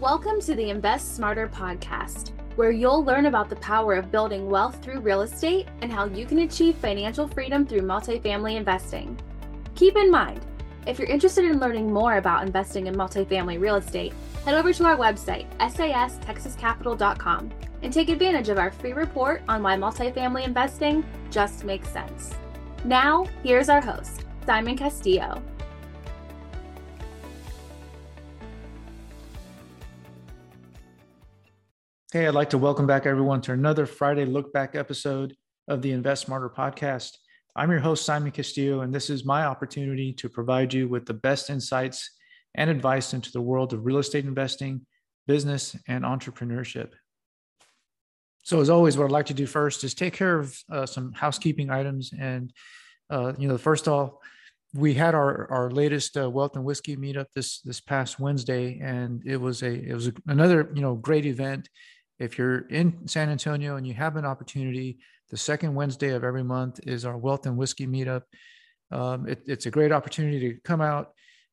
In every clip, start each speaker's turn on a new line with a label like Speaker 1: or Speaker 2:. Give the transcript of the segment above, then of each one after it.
Speaker 1: Welcome to the Invest Smarter podcast, where you'll learn about the power of building wealth through real estate and how you can achieve financial freedom through multifamily investing. Keep in mind, if you're interested in learning more about investing in multifamily real estate, head over to our website, sastexascapital.com, and take advantage of our free report on why multifamily investing just makes sense. Now, here's our host, Simon Castillo.
Speaker 2: Hey, I'd like to welcome back everyone to another Friday Look Back episode of the Invest Smarter podcast. I'm your host, Simon Castillo, and this is my opportunity to provide you with the best insights and advice into the world of real estate investing, business, and entrepreneurship. So, as always, what I'd like to do first is take care of uh, some housekeeping items. And, uh, you know, first off, we had our our latest uh, wealth and whiskey meetup this this past Wednesday, and it was a it was a, another you know great event if you're in San Antonio and you have an opportunity, the second Wednesday of every month is our Wealth and Whiskey meetup. Um, it, it's a great opportunity to come out,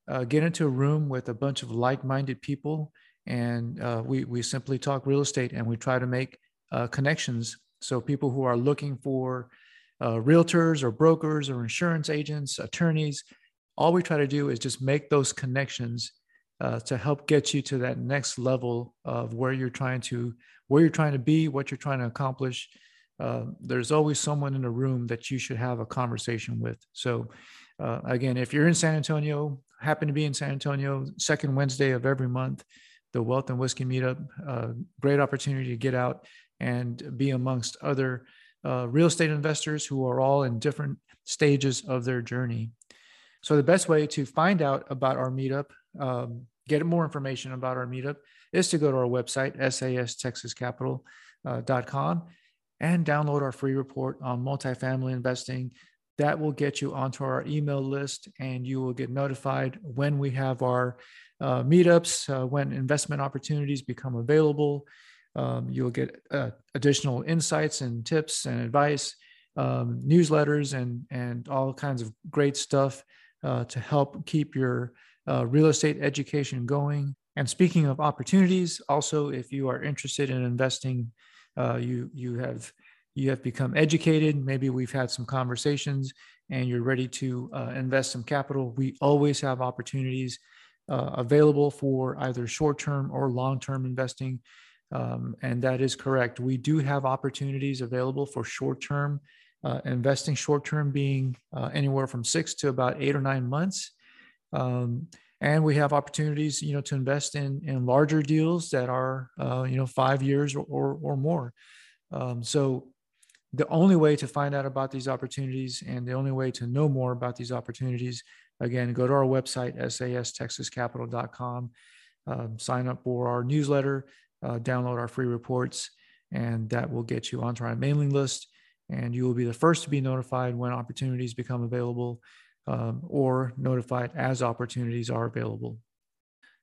Speaker 2: uh, get into a room with a bunch of like-minded people, and uh, we we simply talk real estate and we try to make uh, connections. So people who are looking for uh, realtors or brokers or insurance agents, attorneys, all we try to do is just make those connections uh, to help get you to that next level of where you're trying to where you're trying to be what you're trying to accomplish. Uh, there's always someone in the room that you should have a conversation with. So uh, again if you're in san antonio happen to be in san antonio second wednesday of every month the wealth and whiskey meetup uh, great opportunity to get out and be amongst other uh, real estate investors who are all in different stages of their journey. So the best way to find out about our meetup um, get more information about our meetup is to go to our website, sastexascapital.com, and download our free report on multifamily investing. That will get you onto our email list, and you will get notified when we have our uh, meetups, uh, when investment opportunities become available. Um, you'll get uh, additional insights and tips and advice, um, newsletters, and and all kinds of great stuff uh, to help keep your uh, real estate education going. And speaking of opportunities, also if you are interested in investing, uh, you you have you have become educated. Maybe we've had some conversations, and you're ready to uh, invest some capital. We always have opportunities uh, available for either short-term or long-term investing, um, and that is correct. We do have opportunities available for short-term uh, investing. Short-term being uh, anywhere from six to about eight or nine months. Um, and we have opportunities, you know, to invest in in larger deals that are, uh, you know, five years or or, or more. Um, so the only way to find out about these opportunities and the only way to know more about these opportunities, again, go to our website, sastexascapital.com, um, sign up for our newsletter, uh, download our free reports, and that will get you onto our mailing list. And you will be the first to be notified when opportunities become available um, or notified as opportunities are available.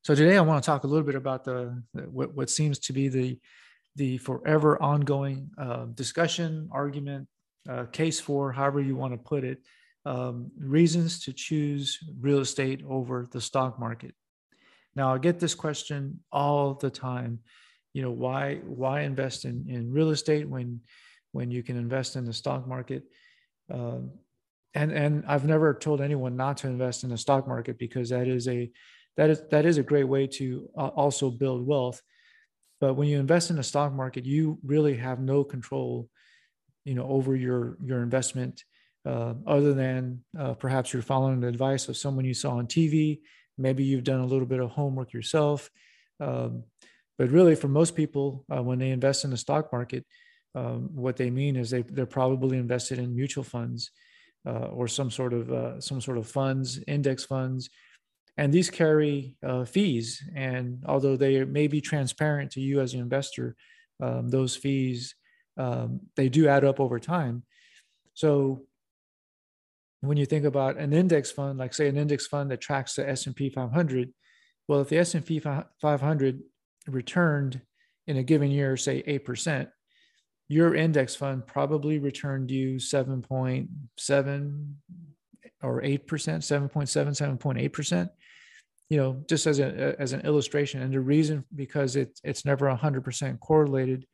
Speaker 2: So today I want to talk a little bit about the, the what, what seems to be the the forever ongoing uh, discussion, argument, uh, case for however you want to put it, um, reasons to choose real estate over the stock market. Now I get this question all the time. You know why why invest in in real estate when when you can invest in the stock market? Um, and and I've never told anyone not to invest in the stock market because that is a that is that is a great way to uh, also build wealth. But when you invest in the stock market, you really have no control, you know, over your your investment, uh, other than uh, perhaps you're following the advice of someone you saw on TV. Maybe you've done a little bit of homework yourself. Um, but really, for most people, uh, when they invest in the stock market, um, what they mean is they they're probably invested in mutual funds uh, or some sort of uh, some sort of funds, index funds, and these carry uh, fees. And although they may be transparent to you as an investor, um, those fees um, they do add up over time. So when you think about an index fund, like say an index fund that tracks the S&P 500, well, if the S&P 500 returned in a given year, say 8%, your index fund probably returned you 7.7 or 8%, 7.7, 7.8%. you know, just as a as an illustration, and the reason because it's it's never 100% correlated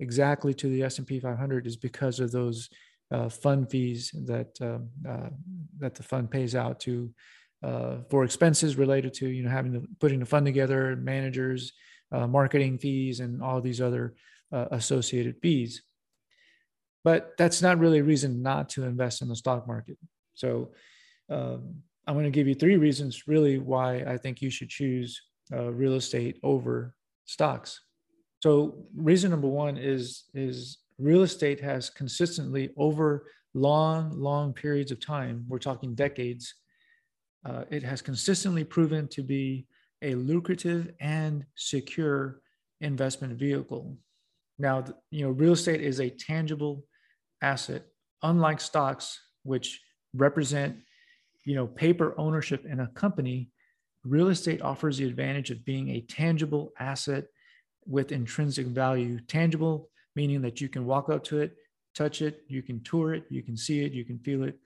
Speaker 2: exactly to the S&P 500 is because of those uh, fund fees that um, uh, that the fund pays out to uh, for expenses related to you know having putting the fund together, managers, uh, marketing fees, and all these other uh, associated fees. But that's not really a reason not to invest in the stock market. So um, I'm going to give you three reasons really why I think you should choose uh, real estate over stocks. So reason number one is is real estate has consistently over long long periods of time we're talking decades uh, it has consistently proven to be a lucrative and secure investment vehicle now you know real estate is a tangible asset unlike stocks which represent you know paper ownership in a company real estate offers the advantage of being a tangible asset with intrinsic value tangible meaning that you can walk up to it, touch it, you can tour it, you can see it, you can feel it,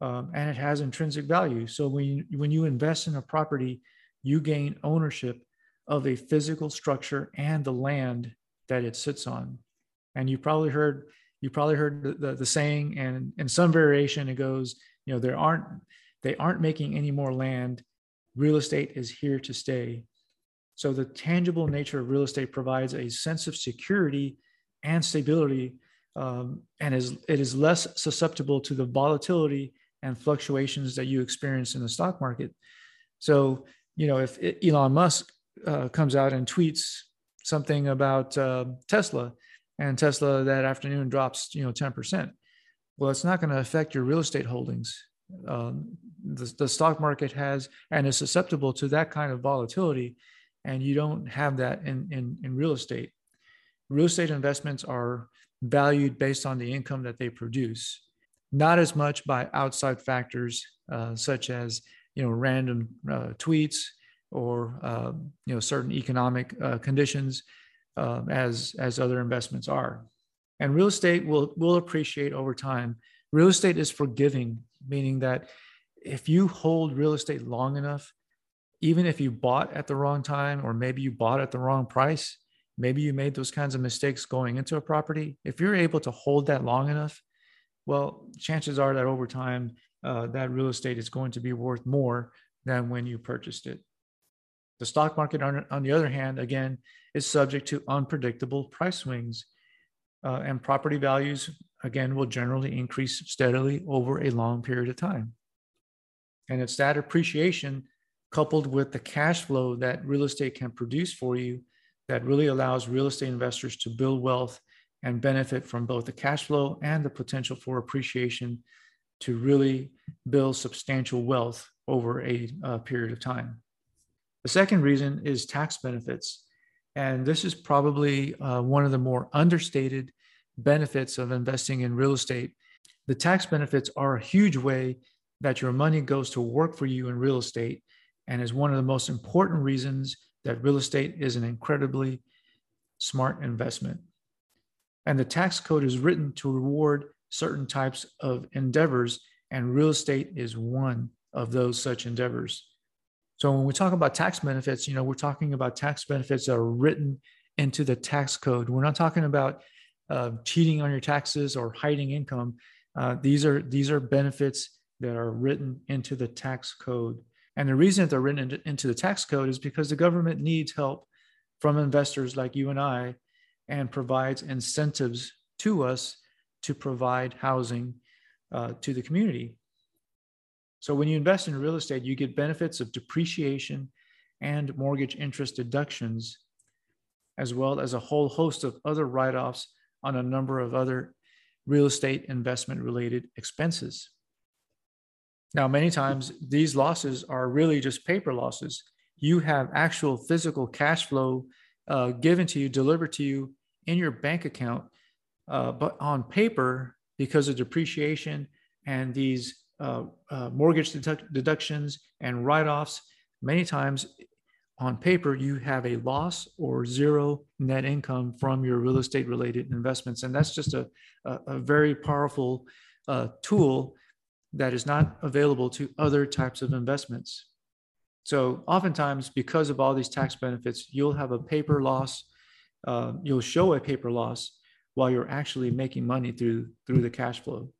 Speaker 2: um, and it has intrinsic value. So when you, when you invest in a property, you gain ownership of a physical structure and the land that it sits on. And you probably heard you probably heard the, the, the saying, and in some variation, it goes, you know, there aren't they aren't making any more land. Real estate is here to stay. So the tangible nature of real estate provides a sense of security and stability, um, and is it is less susceptible to the volatility and fluctuations that you experience in the stock market. So, you know, if Elon Musk uh, comes out and tweets something about uh, Tesla, and Tesla that afternoon drops, you know, ten percent, well, it's not going to affect your real estate holdings. Um, the, the stock market has and is susceptible to that kind of volatility, and you don't have that in in, in real estate real estate investments are valued based on the income that they produce, not as much by outside factors uh, such as you know random uh, tweets or uh, you know certain economic uh, conditions um, as as other investments are. And real estate will will appreciate over time. Real estate is forgiving, meaning that if you hold real estate long enough, even if you bought at the wrong time or maybe you bought at the wrong price, maybe you made those kinds of mistakes going into a property if you're able to hold that long enough well chances are that over time uh, that real estate is going to be worth more than when you purchased it the stock market on, on the other hand again is subject to unpredictable price swings uh, and property values again will generally increase steadily over a long period of time and it's that appreciation coupled with the cash flow that real estate can produce for you that really allows real estate investors to build wealth and benefit from both the cash flow and the potential for appreciation to really build substantial wealth over a, a period of time. The second reason is tax benefits. And this is probably uh, one of the more understated benefits of investing in real estate. The tax benefits are a huge way that your money goes to work for you in real estate and is one of the most important reasons that real estate is an incredibly smart investment. And the tax code is written to reward certain types of endeavors, and real estate is one of those such endeavors. So when we talk about tax benefits, you know, we're talking about tax benefits that are written into the tax code. We're not talking about uh, cheating on your taxes or hiding income. Uh, these are these are benefits that are written into the tax code. And the reason that they're written into the tax code is because the government needs help from investors like you and I and provides incentives to us to provide housing uh, to the community. So when you invest in real estate, you get benefits of depreciation and mortgage interest deductions, as well as a whole host of other write offs on a number of other real estate investment related expenses. Now, many times these losses are really just paper losses. You have actual physical cash flow uh, given to you, delivered to you in your bank account, uh, but on paper, because of depreciation and these uh, uh mortgage deduct- deductions and write offs, many times on paper, you have a loss or zero net income from your real estate related investments. And that's just a, a, a very powerful uh, tool that is not available to other types of investments. So oftentimes, because of all these tax benefits, you'll have a paper loss. Uh, you'll show a paper loss while you're actually making money through through the cash flow.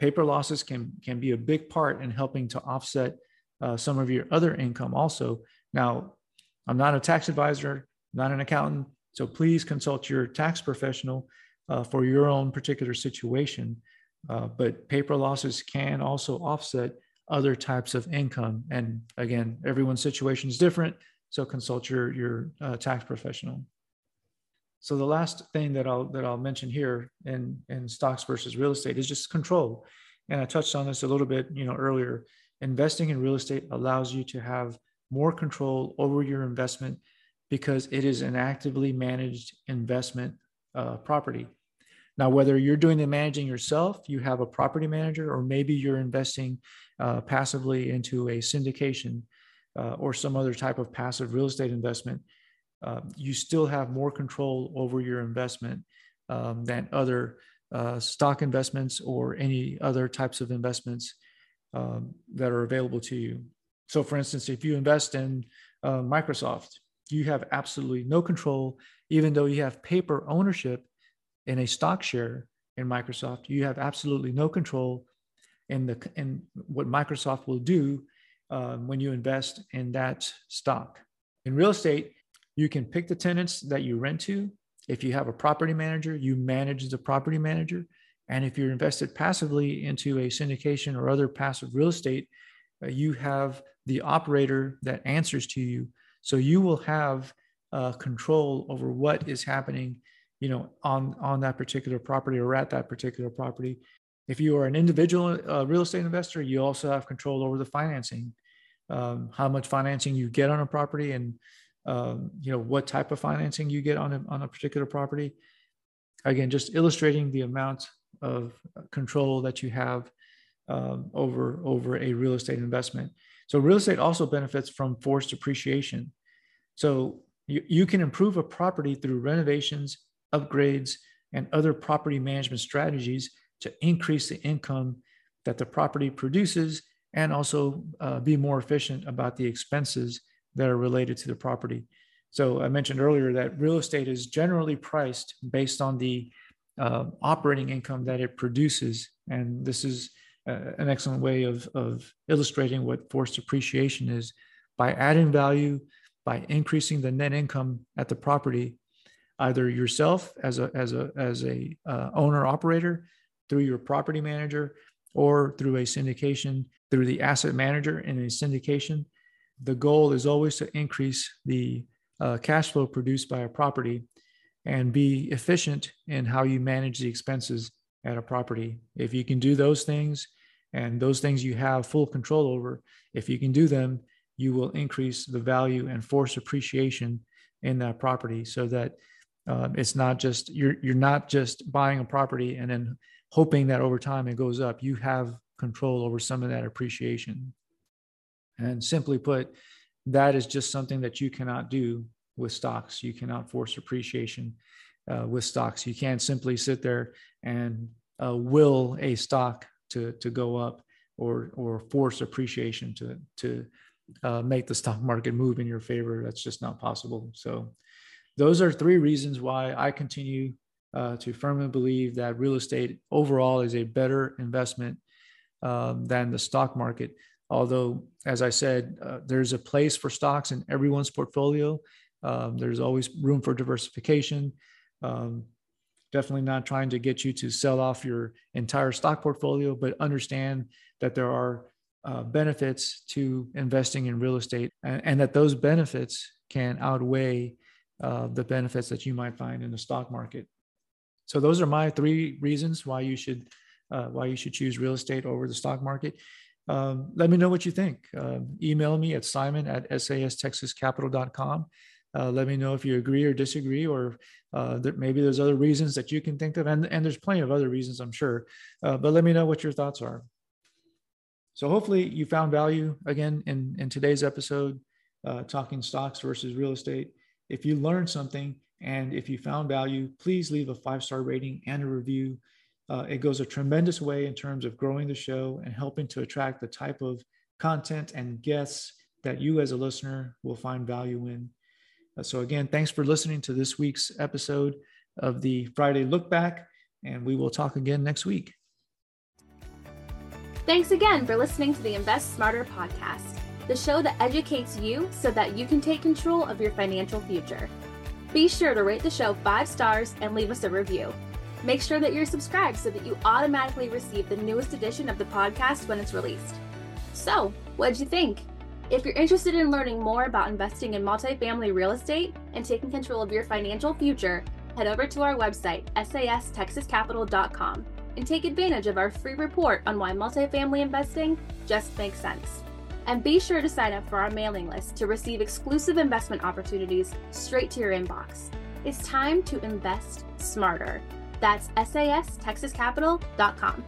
Speaker 2: Paper losses can can be a big part in helping to offset uh, some of your other income. Also, now I'm not a tax advisor, not an accountant, so please consult your tax professional uh, for your own particular situation. Uh, but paper losses can also offset other types of income. And again, everyone's situation is different. So consult your, your uh, tax professional. So the last thing that I'll, that I'll mention here in, in stocks versus real estate is just control. And I touched on this a little bit, you know, earlier. Investing in real estate allows you to have more control over your investment because it is an actively managed investment uh, property. Now, whether you're doing the managing yourself, you have a property manager, or maybe you're investing uh, passively into a syndication uh, or some other type of passive real estate investment, uh, you still have more control over your investment um, than other uh, stock investments or any other types of investments um, that are available to you. So, for instance, if you invest in uh, Microsoft, you have absolutely no control, even though you have paper ownership in a stock share in Microsoft, you have absolutely no control in the in what Microsoft will do um, when you invest in that stock. In real estate, you can pick the tenants that you rent to. If you have a property manager, you manage the property manager. And if you're invested passively into a syndication or other passive real estate, uh, you have the operator that answers to you. So you will have uh, control over what is happening, you know, on on that particular property or at that particular property. If you are an individual uh, real estate investor, you also have control over the financing, um, how much financing you get on a property, and um, you know what type of financing you get on a, on a particular property. Again, just illustrating the amount of control that you have um, over over a real estate investment. So real estate also benefits from forced appreciation. So you, you can improve a property through renovations, upgrades, and other property management strategies to increase the income that the property produces and also uh, be more efficient about the expenses that are related to the property. So I mentioned earlier that real estate is generally priced based on the uh, operating income that it produces. And this is uh, an excellent way of, of illustrating what forced appreciation is by adding value, by increasing the net income at the property, either yourself as a, as a, as a uh, owner operator through your property manager or through a syndication through the asset manager in a syndication. The goal is always to increase the uh, cash flow produced by a property and be efficient in how you manage the expenses at a property. If you can do those things and those things you have full control over, if you can do them, you will increase the value and force appreciation in that property so that um, it's not just you're you're not just buying a property and then hoping that over time it goes up. You have control over some of that appreciation. And simply put, that is just something that you cannot do with stocks. You cannot force appreciation uh, with stocks. You can't simply sit there and uh, will a stock to to go up or or force appreciation to to uh, make the stock market move in your favor. That's just not possible. So those are three reasons why I continue uh, to firmly believe that real estate overall is a better investment um, than the stock market. Although, as I said, uh, there's a place for stocks in everyone's portfolio. Um, there's always room for diversification. Um, definitely not trying to get you to sell off your entire stock portfolio, but understand that there are uh, benefits to investing in real estate and, and that those benefits can outweigh uh, the benefits that you might find in the stock market. So those are my three reasons why you should uh, why you should choose real estate over the stock market. Um, let me know what you think. Uh, email me at simon at sastexascapital.com. Uh, let me know if you agree or disagree, or uh, that maybe there's other reasons that you can think of, and, and there's plenty of other reasons, I'm sure. Uh, but let me know what your thoughts are. So hopefully you found value again in, in today's episode, uh, talking stocks versus real estate. If you learned something, and if you found value, please leave a five star rating and a review. Uh, it goes a tremendous way in terms of growing the show and helping to attract the type of content and guests that you as a listener will find value in. Uh, so, again, thanks for listening to this week's episode of the Friday Look Back, and we will talk again next week.
Speaker 1: Thanks again for listening to the Invest Smarter podcast, the show that educates you so that you can take control of your financial future. Be sure to rate the show five stars and leave us a review. Make sure that you're subscribed so that you automatically receive the newest edition of the podcast when it's released. So, what'd you think? If you're interested in learning more about investing in multifamily real estate and taking control of your financial future, head over to our website, sastexascapital.com, and take advantage of our free report on why multifamily investing just makes sense. And be sure to sign up for our mailing list to receive exclusive investment opportunities straight to your inbox. It's time to invest smarter. That's sastexascapital.com.